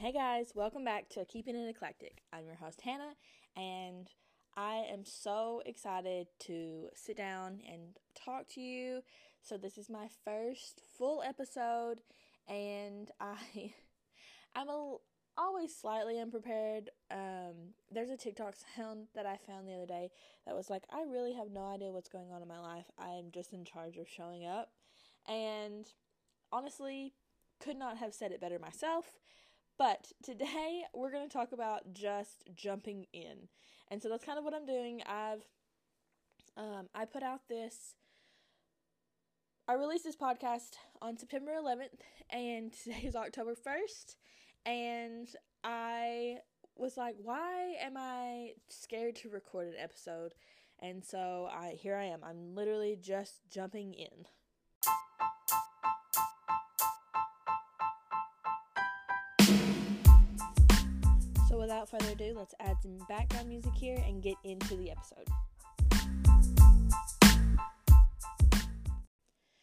Hey guys, welcome back to Keeping It Eclectic. I'm your host Hannah, and I am so excited to sit down and talk to you. So this is my first full episode, and I, I'm a, always slightly unprepared. Um, there's a TikTok sound that I found the other day that was like, I really have no idea what's going on in my life. I am just in charge of showing up, and honestly, could not have said it better myself. But today we're going to talk about just jumping in. And so that's kind of what I'm doing. I've um, I put out this I released this podcast on September 11th and today is October 1st and I was like why am I scared to record an episode? And so I here I am. I'm literally just jumping in. Without further ado, let's add some background music here and get into the episode.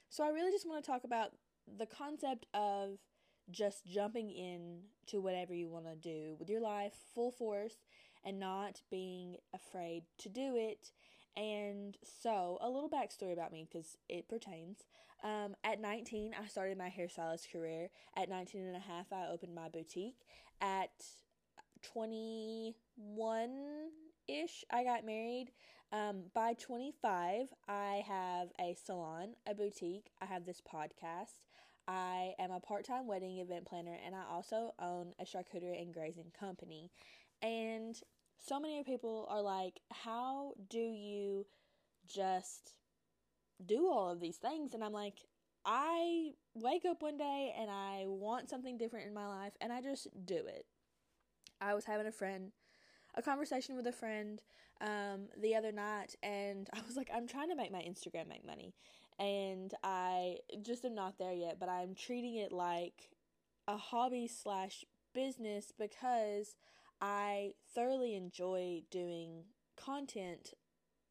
So, I really just want to talk about the concept of just jumping in to whatever you want to do with your life full force and not being afraid to do it. And so, a little backstory about me because it pertains. Um, at 19, I started my hairstylist career. At 19 and a half, I opened my boutique. At 21 ish, I got married. Um, by 25, I have a salon, a boutique. I have this podcast. I am a part time wedding event planner, and I also own a charcuterie and grazing company. And so many people are like, How do you just do all of these things? And I'm like, I wake up one day and I want something different in my life, and I just do it. I was having a friend, a conversation with a friend um, the other night, and I was like, I'm trying to make my Instagram make money, and I just am not there yet, but I'm treating it like a hobby slash business because I thoroughly enjoy doing content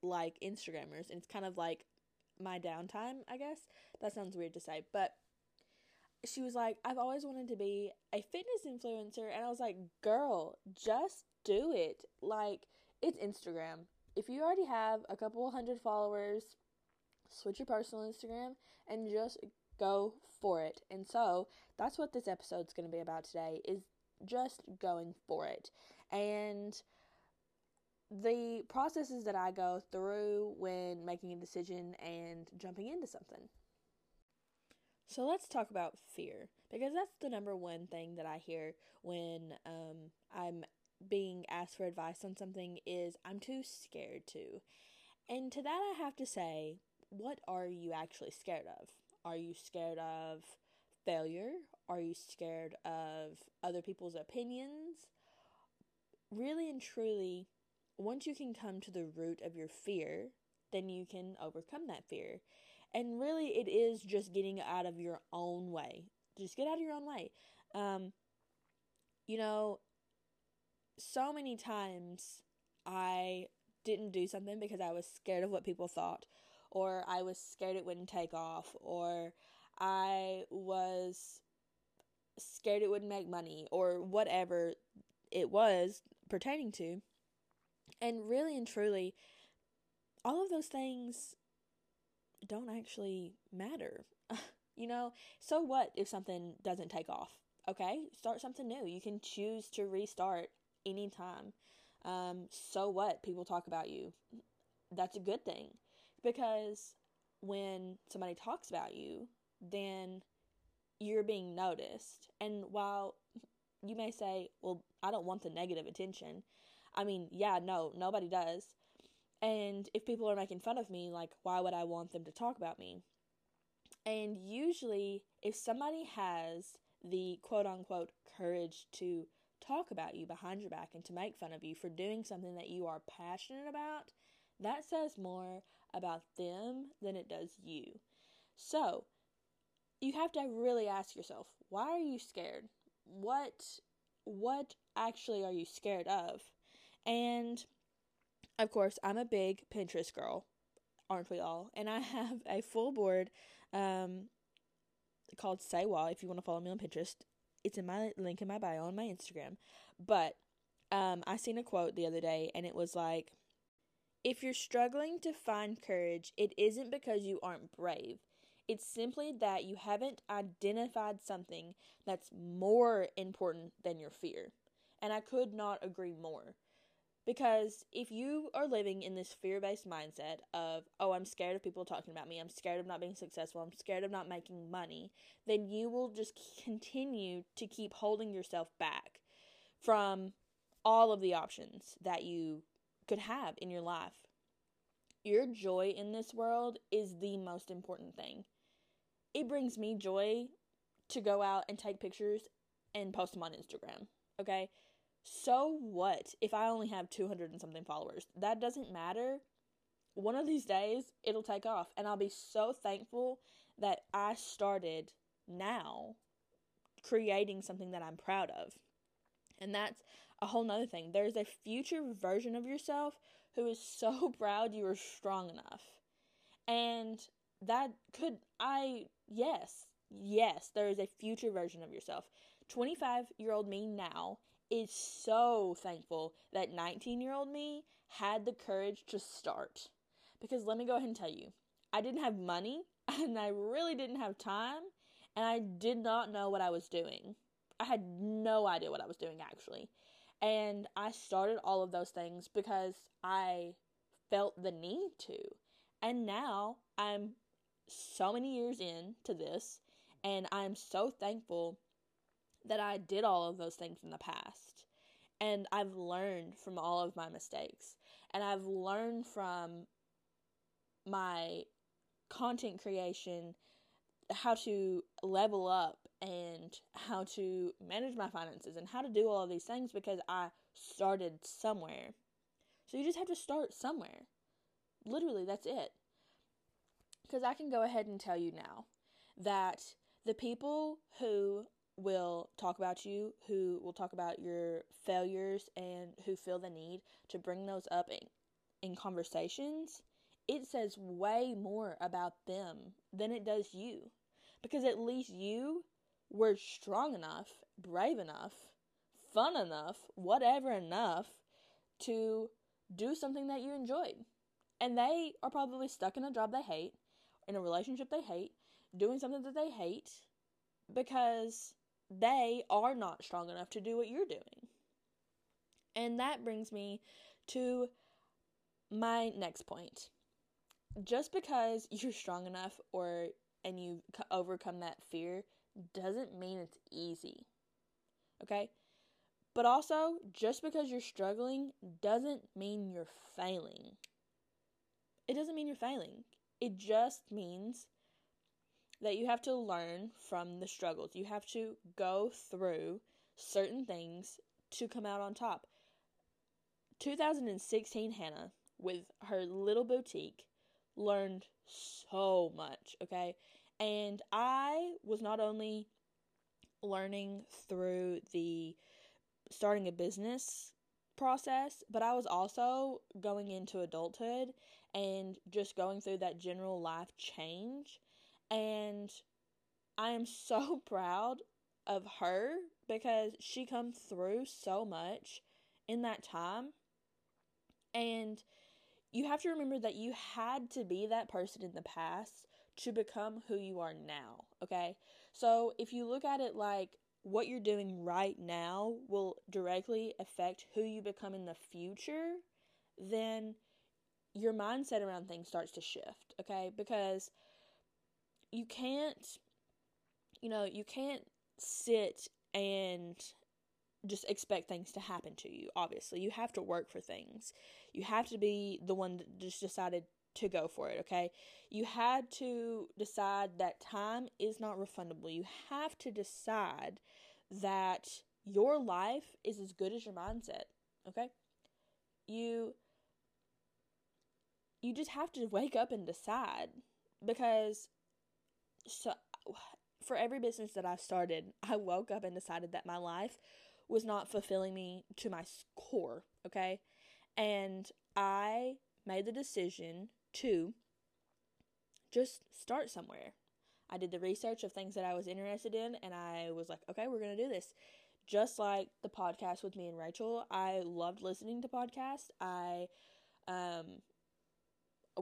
like Instagrammers, and it's kind of like my downtime, I guess. That sounds weird to say, but she was like, I've always wanted to be a fitness influencer. And I was like, girl, just do it. Like, it's Instagram. If you already have a couple hundred followers, switch your personal Instagram and just go for it. And so that's what this episode's going to be about today is just going for it. And the processes that I go through when making a decision and jumping into something. So let's talk about fear because that's the number one thing that I hear when um, I'm being asked for advice on something is I'm too scared to. And to that I have to say, what are you actually scared of? Are you scared of failure? Are you scared of other people's opinions? Really and truly, once you can come to the root of your fear, then you can overcome that fear. And really, it is just getting out of your own way. Just get out of your own way. Um, you know, so many times I didn't do something because I was scared of what people thought, or I was scared it wouldn't take off, or I was scared it wouldn't make money, or whatever it was pertaining to. And really and truly, all of those things don't actually matter. you know, so what if something doesn't take off? Okay, start something new. You can choose to restart anytime. Um, so what? People talk about you. That's a good thing because when somebody talks about you, then you're being noticed. And while you may say, well, I don't want the negative attention, I mean, yeah, no, nobody does. And if people are making fun of me, like, why would I want them to talk about me? And usually, if somebody has the quote unquote courage to talk about you behind your back and to make fun of you for doing something that you are passionate about, that says more about them than it does you. So, you have to really ask yourself, why are you scared? What what actually are you scared of? And of course, I'm a big Pinterest girl, aren't we all? And I have a full board um, called Say Why. If you want to follow me on Pinterest, It's in my link in my bio on my Instagram. But um, I seen a quote the other day, and it was like, if you're struggling to find courage, it isn't because you aren't brave. It's simply that you haven't identified something that's more important than your fear. And I could not agree more. Because if you are living in this fear based mindset of, oh, I'm scared of people talking about me, I'm scared of not being successful, I'm scared of not making money, then you will just continue to keep holding yourself back from all of the options that you could have in your life. Your joy in this world is the most important thing. It brings me joy to go out and take pictures and post them on Instagram. Okay? So what if I only have 200 and something followers? That doesn't matter. One of these days, it'll take off. And I'll be so thankful that I started now creating something that I'm proud of. And that's a whole nother thing. There's a future version of yourself who is so proud you are strong enough. And that could, I, yes, yes, there is a future version of yourself. 25 year old me now is so thankful that 19 year old me had the courage to start. Because let me go ahead and tell you, I didn't have money and I really didn't have time and I did not know what I was doing. I had no idea what I was doing actually. And I started all of those things because I felt the need to. And now I'm so many years into this and I'm so thankful that I did all of those things in the past. And I've learned from all of my mistakes. And I've learned from my content creation how to level up and how to manage my finances and how to do all of these things because I started somewhere. So you just have to start somewhere. Literally, that's it. Because I can go ahead and tell you now that the people who will talk about you, who will talk about your failures, and who feel the need to bring those up in, in conversations, it says way more about them than it does you. Because at least you were strong enough, brave enough, fun enough, whatever enough to do something that you enjoyed. And they are probably stuck in a job they hate, in a relationship they hate, doing something that they hate because they are not strong enough to do what you're doing. And that brings me to my next point. Just because you're strong enough or and you overcome that fear doesn't mean it's easy. Okay? But also, just because you're struggling doesn't mean you're failing. It doesn't mean you're failing. It just means that you have to learn from the struggles. You have to go through certain things to come out on top. 2016 Hannah, with her little boutique, learned so much, okay? And I was not only learning through the starting a business process, but I was also going into adulthood and just going through that general life change and I am so proud of her because she come through so much in that time. And you have to remember that you had to be that person in the past to become who you are now, okay? So if you look at it like what you're doing right now will directly affect who you become in the future, then your mindset around things starts to shift, okay? Because you can't you know, you can't sit and just expect things to happen to you, obviously. You have to work for things. You have to be the one that just decided to go for it, okay? You had to decide that time is not refundable. You have to decide that your life is as good as your mindset, okay? You you just have to wake up and decide because so for every business that I started, I woke up and decided that my life was not fulfilling me to my core, okay? And I made the decision to just start somewhere. I did the research of things that I was interested in, and I was like, okay, we're going to do this. Just like the podcast with me and Rachel, I loved listening to podcasts. I, um,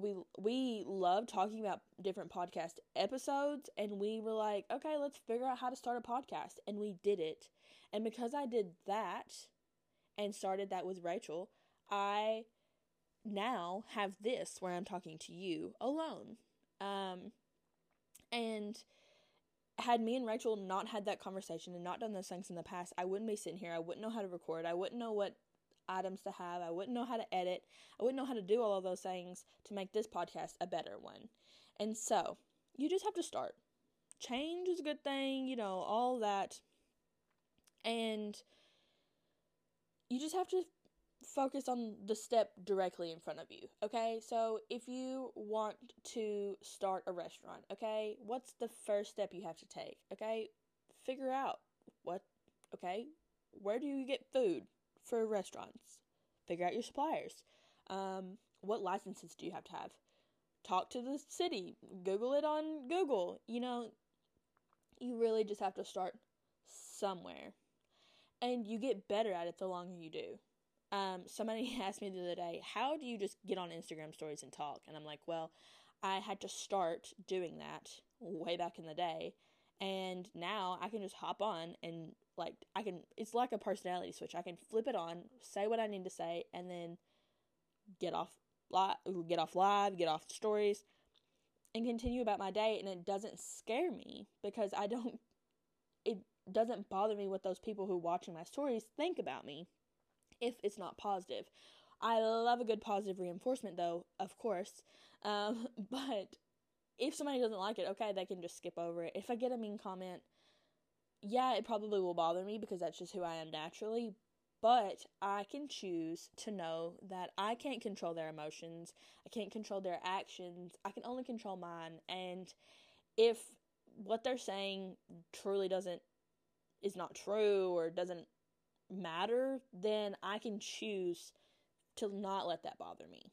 we we love talking about different podcast episodes and we were like okay let's figure out how to start a podcast and we did it. And because i did that and started that with rachel i now have this where i'm talking to you alone. Um and had me and rachel not had that conversation and not done those things in the past i wouldn't be sitting here. I wouldn't know how to record. I wouldn't know what items to have. I wouldn't know how to edit. I wouldn't know how to do all of those things to make this podcast a better one. And so, you just have to start. Change is a good thing, you know, all that. And you just have to focus on the step directly in front of you. Okay? So, if you want to start a restaurant, okay? What's the first step you have to take? Okay? Figure out what okay? Where do you get food? For restaurants. Figure out your suppliers. Um, what licenses do you have to have? Talk to the city. Google it on Google. You know, you really just have to start somewhere. And you get better at it the longer you do. Um, somebody asked me the other day, how do you just get on Instagram stories and talk? And I'm like, well, I had to start doing that way back in the day. And now I can just hop on and like I can it's like a personality switch. I can flip it on, say what I need to say, and then get off live, get off live, get off stories, and continue about my day. And it doesn't scare me because I don't. It doesn't bother me what those people who are watching my stories think about me, if it's not positive. I love a good positive reinforcement, though, of course. Um, but if somebody doesn't like it, okay, they can just skip over it. If I get a mean comment, yeah, it probably will bother me because that's just who I am naturally, but I can choose to know that I can't control their emotions, I can't control their actions, I can only control mine. And if what they're saying truly doesn't, is not true or doesn't matter, then I can choose to not let that bother me.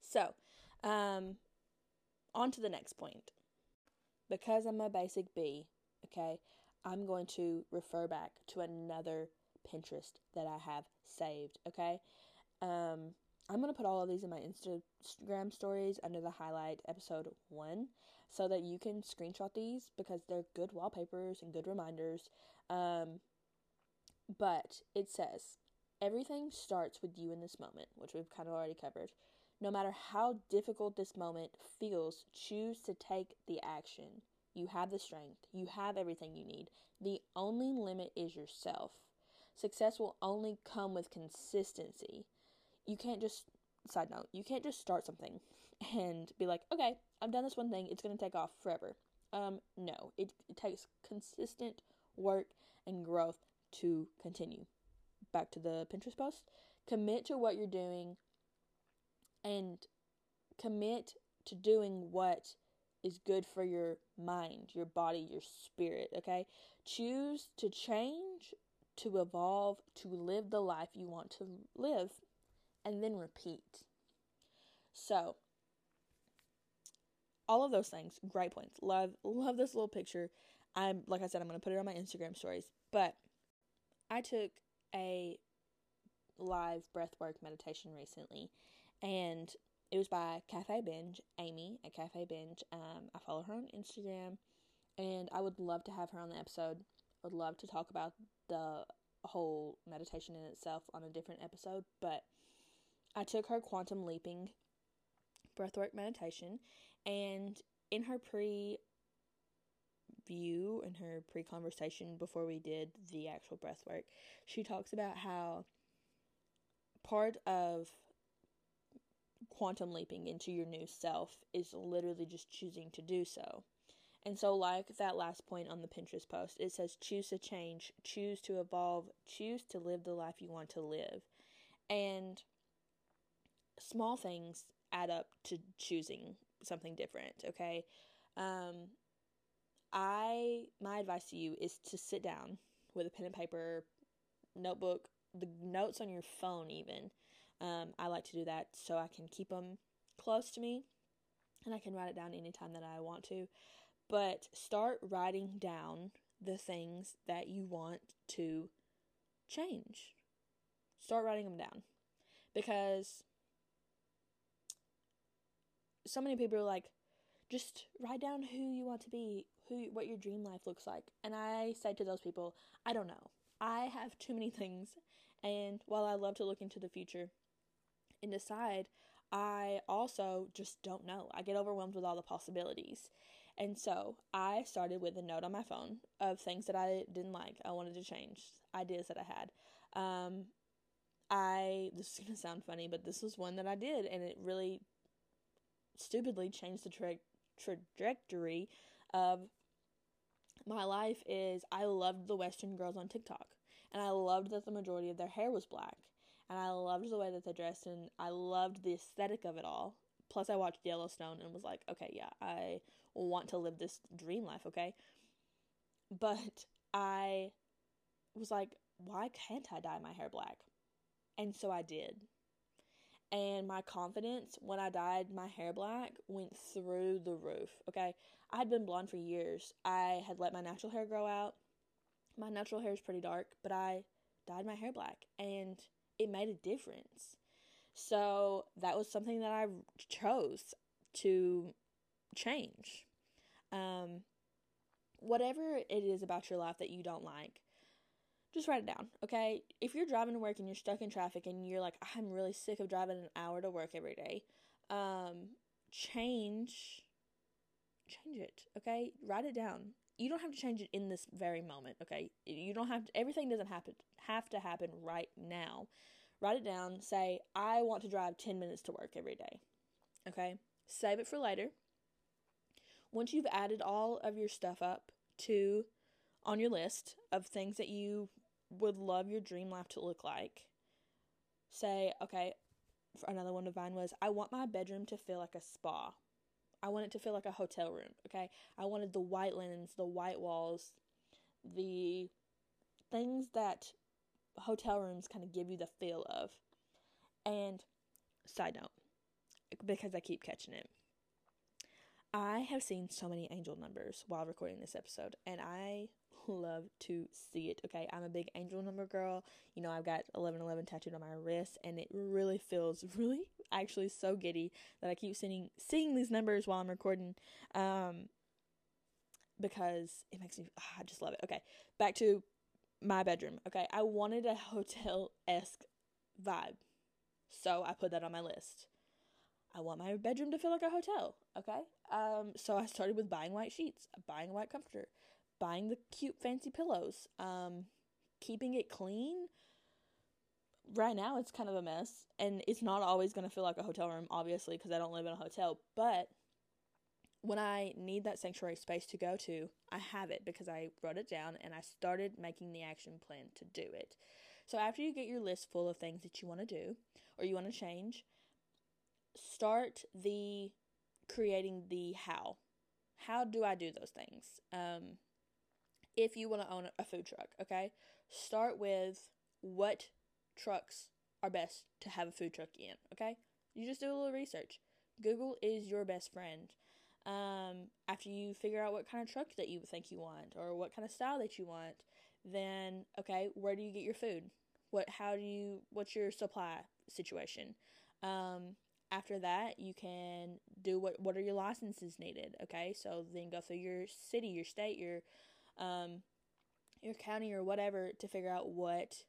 So, um, on to the next point. Because I'm a basic B, okay, I'm going to refer back to another Pinterest that I have saved, okay? Um, I'm going to put all of these in my Instagram stories under the highlight episode 1 so that you can screenshot these because they're good wallpapers and good reminders. Um, but it says, everything starts with you in this moment, which we've kind of already covered. No matter how difficult this moment feels, choose to take the action. You have the strength. You have everything you need. The only limit is yourself. Success will only come with consistency. You can't just, side note, you can't just start something and be like, okay, I've done this one thing, it's going to take off forever. Um, no, it, it takes consistent work and growth to continue. Back to the Pinterest post. Commit to what you're doing and commit to doing what is good for your mind, your body, your spirit, okay? Choose to change, to evolve, to live the life you want to live, and then repeat. So, all of those things, great points. Love love this little picture. I'm like I said I'm going to put it on my Instagram stories, but I took a live breathwork meditation recently and it was by Cafe Binge, Amy at Cafe Binge. Um, I follow her on Instagram, and I would love to have her on the episode. I would love to talk about the whole meditation in itself on a different episode, but I took her quantum leaping breathwork meditation, and in her pre view, in her pre conversation before we did the actual breathwork, she talks about how part of quantum leaping into your new self is literally just choosing to do so. And so, like that last point on the Pinterest post, it says choose to change, choose to evolve, choose to live the life you want to live. And small things add up to choosing something different, okay? Um, I, my advice to you is to sit down with a pen and paper, notebook, the notes on your phone, even, um, I like to do that so I can keep them close to me and I can write it down anytime that I want to. but start writing down the things that you want to change. Start writing them down because so many people are like, just write down who you want to be, who what your dream life looks like. And I say to those people, I don't know. I have too many things, and while I love to look into the future and decide, I also just don't know. I get overwhelmed with all the possibilities. And so I started with a note on my phone of things that I didn't like, I wanted to change, ideas that I had. Um, I, this is going to sound funny, but this was one that I did, and it really stupidly changed the tra- trajectory of my life is I loved the Western girls on TikTok. And I loved that the majority of their hair was black. And I loved the way that they dressed and I loved the aesthetic of it all. Plus I watched Yellowstone and was like, okay, yeah, I want to live this dream life, okay? But I was like, why can't I dye my hair black? And so I did. And my confidence when I dyed my hair black went through the roof. Okay. I had been blonde for years. I had let my natural hair grow out. My natural hair is pretty dark, but I dyed my hair black and it made a difference. So that was something that I chose to change. Um, whatever it is about your life that you don't like, just write it down, okay? If you're driving to work and you're stuck in traffic and you're like, I'm really sick of driving an hour to work every day, um, change, change it, okay? Write it down. You don't have to change it in this very moment, okay? You don't have to, everything doesn't happen, have to happen right now. Write it down. Say, I want to drive 10 minutes to work every day, okay? Save it for later. Once you've added all of your stuff up to on your list of things that you would love your dream life to look like. Say, okay, another one of mine was I want my bedroom to feel like a spa. I want it to feel like a hotel room, okay? I wanted the white linens, the white walls, the things that hotel rooms kind of give you the feel of. And side note, because I keep catching it. I have seen so many angel numbers while recording this episode, and I love to see it. Okay, I'm a big angel number girl. You know, I've got 1111 tattooed on my wrist, and it really feels really actually so giddy that I keep seeing seeing these numbers while I'm recording. Um, because it makes me, oh, I just love it. Okay, back to my bedroom. Okay, I wanted a hotel esque vibe, so I put that on my list. I want my bedroom to feel like a hotel. Okay, um, so I started with buying white sheets, buying a white comforter, buying the cute fancy pillows, um, keeping it clean. Right now, it's kind of a mess, and it's not always going to feel like a hotel room, obviously, because I don't live in a hotel. But when I need that sanctuary space to go to, I have it because I wrote it down and I started making the action plan to do it. So, after you get your list full of things that you want to do or you want to change, start the creating the how. How do I do those things? Um, if you want to own a food truck, okay? Start with what trucks are best to have a food truck in, okay? You just do a little research. Google is your best friend. Um, after you figure out what kind of truck that you think you want or what kind of style that you want, then okay, where do you get your food? What how do you what's your supply situation? Um, after that, you can do what what are your licenses needed, okay? So then go through your city, your state, your um, your county or whatever to figure out what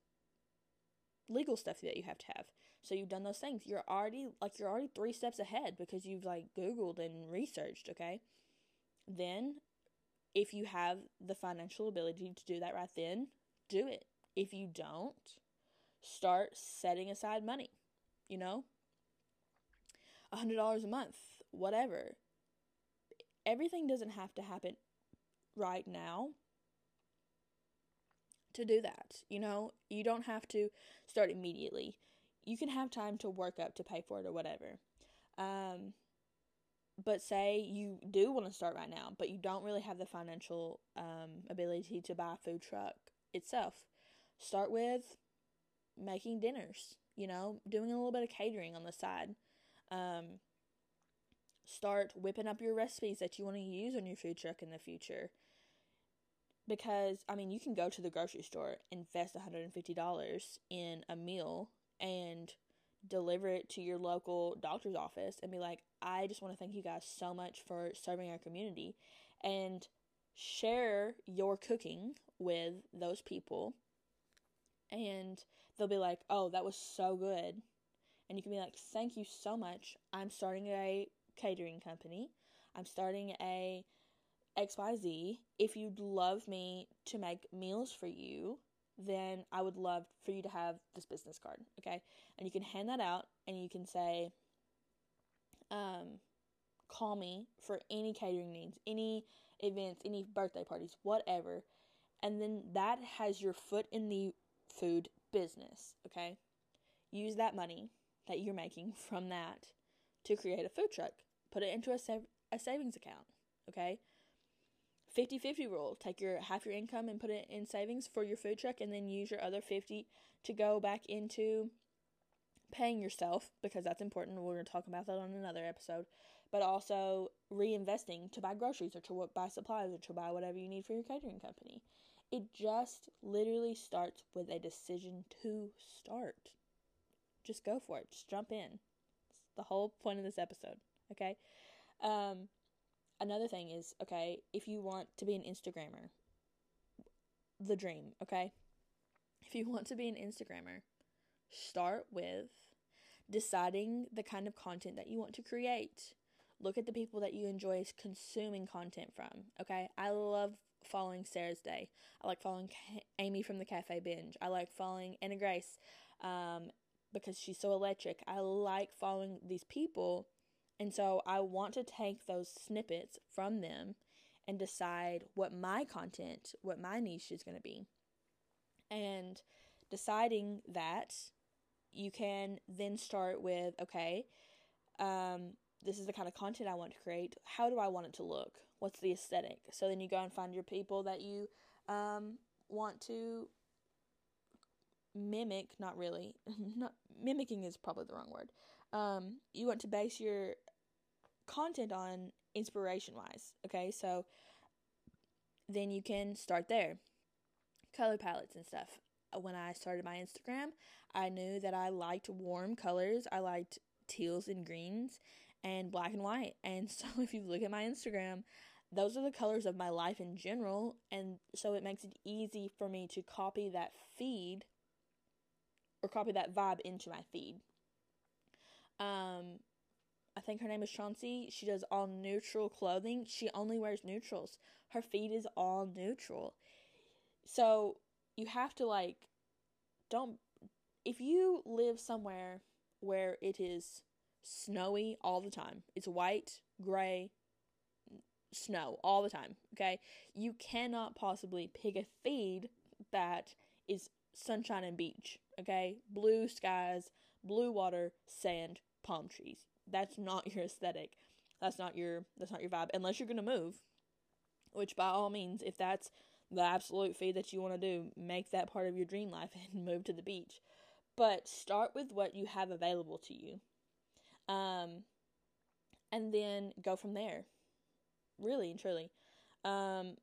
legal stuff that you have to have. So you've done those things. You're already like you're already 3 steps ahead because you've like googled and researched, okay? Then if you have the financial ability to do that right then, do it. If you don't, start setting aside money. You know? a $100 a month, whatever. Everything doesn't have to happen right now to do that. You know, you don't have to start immediately. You can have time to work up to pay for it or whatever. Um, but say you do want to start right now, but you don't really have the financial um, ability to buy a food truck itself. Start with making dinners, you know, doing a little bit of catering on the side. Um, Start whipping up your recipes that you want to use on your food truck in the future. Because, I mean, you can go to the grocery store, invest $150 in a meal, and deliver it to your local doctor's office and be like, I just want to thank you guys so much for serving our community and share your cooking with those people. And they'll be like, oh, that was so good. And you can be like, thank you so much. I'm starting a catering company. I'm starting a XYZ. If you'd love me to make meals for you, then I would love for you to have this business card, okay? And you can hand that out and you can say, um, call me for any catering needs, any events, any birthday parties, whatever. And then that has your foot in the food business, okay? Use that money that you're making from that to create a food truck. Put it into a, a savings account, okay? 50 50 rule. Take your half your income and put it in savings for your food truck and then use your other 50 to go back into paying yourself because that's important. We're going to talk about that on another episode. But also reinvesting to buy groceries or to buy supplies or to buy whatever you need for your catering company. It just literally starts with a decision to start. Just go for it. Just jump in. It's the whole point of this episode okay? Um another thing is okay, if you want to be an Instagrammer, the dream, okay? If you want to be an Instagrammer, start with deciding the kind of content that you want to create. Look at the people that you enjoy consuming content from, okay? I love following Sarah's Day. I like following Amy from the Cafe Binge. I like following Anna Grace um, because she's so electric. I like following these people and so I want to take those snippets from them and decide what my content, what my niche is going to be. And deciding that, you can then start with okay, um, this is the kind of content I want to create. How do I want it to look? What's the aesthetic? So then you go and find your people that you um, want to mimic. Not really. not mimicking is probably the wrong word. Um, you want to base your content on inspiration wise. Okay, so then you can start there. Color palettes and stuff. When I started my Instagram, I knew that I liked warm colors. I liked teals and greens and black and white. And so if you look at my Instagram, those are the colors of my life in general. And so it makes it easy for me to copy that feed or copy that vibe into my feed. Um, I think her name is Chauncey. She does all neutral clothing. She only wears neutrals. Her feed is all neutral. So you have to like don't if you live somewhere where it is snowy all the time. It's white, gray, snow all the time, okay? You cannot possibly pick a feed that is sunshine and beach, okay? Blue skies, blue water, sand, palm trees that's not your aesthetic. That's not your that's not your vibe unless you're going to move. Which by all means, if that's the absolute feed that you want to do, make that part of your dream life and move to the beach. But start with what you have available to you. Um and then go from there. Really and truly. Um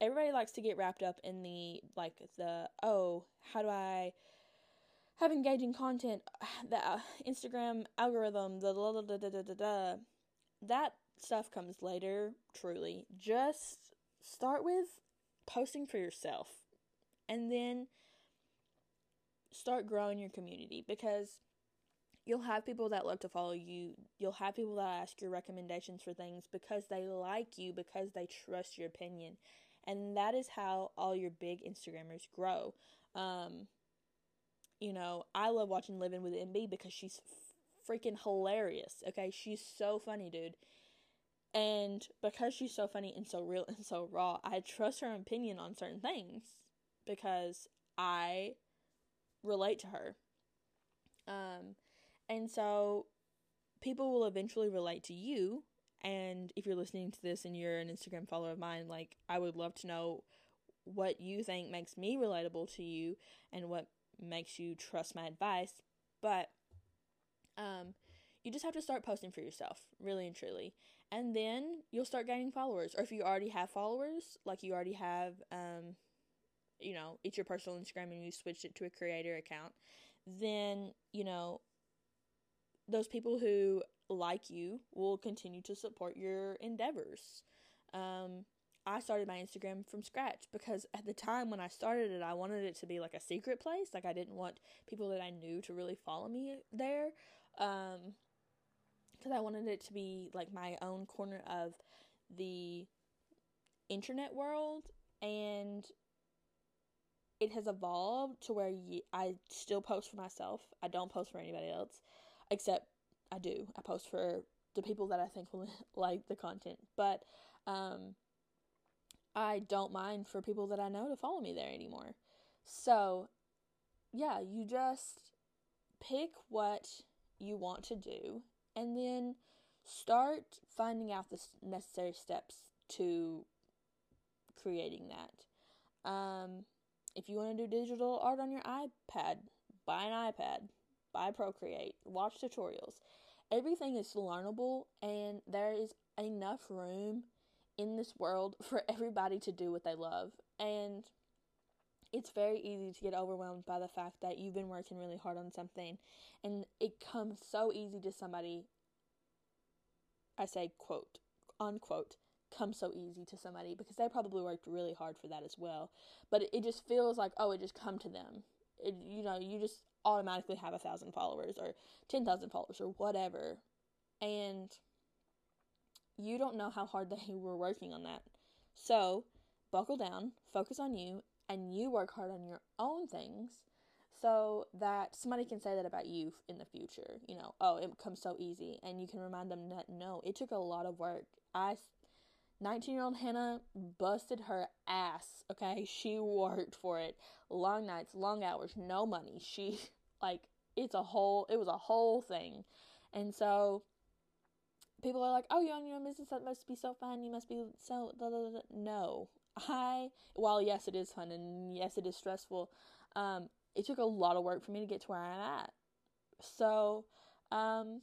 everybody likes to get wrapped up in the like the oh, how do I have engaging content, the uh, Instagram algorithm, the da da da da da da. That stuff comes later, truly. Just start with posting for yourself and then start growing your community because you'll have people that love to follow you. You'll have people that ask your recommendations for things because they like you, because they trust your opinion. And that is how all your big Instagrammers grow. Um, you know, I love watching Living with MB because she's freaking hilarious. Okay, she's so funny, dude. And because she's so funny and so real and so raw, I trust her opinion on certain things because I relate to her. Um, and so people will eventually relate to you. And if you're listening to this and you're an Instagram follower of mine, like I would love to know what you think makes me relatable to you and what makes you trust my advice, but um, you just have to start posting for yourself, really and truly. And then you'll start gaining followers. Or if you already have followers, like you already have, um, you know, it's your personal Instagram and you switched it to a creator account, then, you know, those people who like you will continue to support your endeavors. Um, I started my Instagram from scratch because at the time when I started it, I wanted it to be like a secret place. Like I didn't want people that I knew to really follow me there. Um, because I wanted it to be like my own corner of the internet world and it has evolved to where I still post for myself. I don't post for anybody else except I do. I post for the people that I think will like the content. But um I don't mind for people that I know to follow me there anymore. So, yeah, you just pick what you want to do and then start finding out the necessary steps to creating that. Um, if you want to do digital art on your iPad, buy an iPad, buy Procreate, watch tutorials. Everything is learnable, and there is enough room in this world for everybody to do what they love. And it's very easy to get overwhelmed by the fact that you've been working really hard on something and it comes so easy to somebody I say quote unquote comes so easy to somebody because they probably worked really hard for that as well. But it, it just feels like oh it just come to them. It you know, you just automatically have a thousand followers or ten thousand followers or whatever. And you don't know how hard they were working on that. So, buckle down, focus on you, and you work hard on your own things so that somebody can say that about you in the future. You know, oh, it comes so easy. And you can remind them that no, it took a lot of work. I, 19 year old Hannah busted her ass, okay? She worked for it. Long nights, long hours, no money. She, like, it's a whole, it was a whole thing. And so, people are like, "Oh, you're on your business. That must be so fun. You must be so." Blah, blah, blah. No, I. While yes, it is fun and yes, it is stressful. Um, it took a lot of work for me to get to where I'm at. So, um,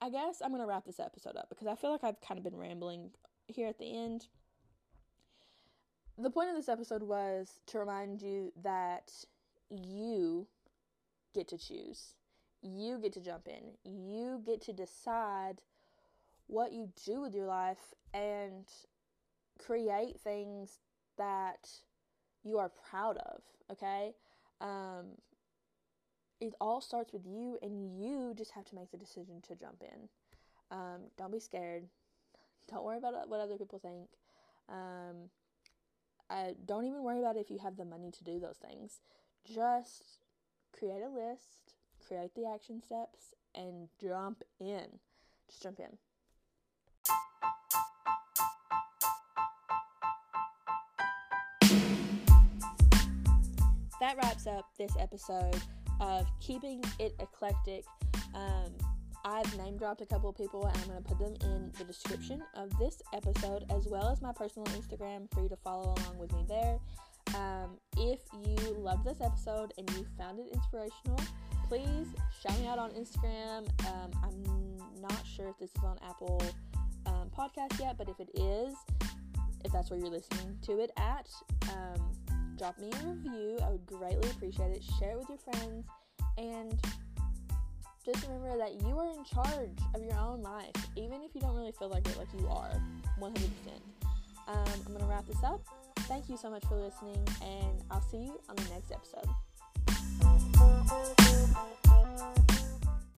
I guess I'm gonna wrap this episode up because I feel like I've kind of been rambling here at the end. The point of this episode was to remind you that you get to choose. You get to jump in. You get to decide what you do with your life and create things that you are proud of, okay? Um, it all starts with you, and you just have to make the decision to jump in. Um, don't be scared. Don't worry about what other people think. Um, I, don't even worry about if you have the money to do those things. Just create a list, create the action steps, and jump in. Just jump in. That wraps up this episode of keeping it eclectic. Um, I've name dropped a couple of people and I'm going to put them in the description of this episode as well as my personal Instagram for you to follow along with me there. Um, if you loved this episode and you found it inspirational, please shout me out on Instagram. Um, I'm not sure if this is on Apple um, Podcast yet, but if it is, if that's where you're listening to it at, um, drop me a review. I would greatly appreciate it. Share it with your friends. And just remember that you are in charge of your own life, even if you don't really feel like it, like you are 100%. Um, I'm going to wrap this up. Thank you so much for listening, and I'll see you on the next episode.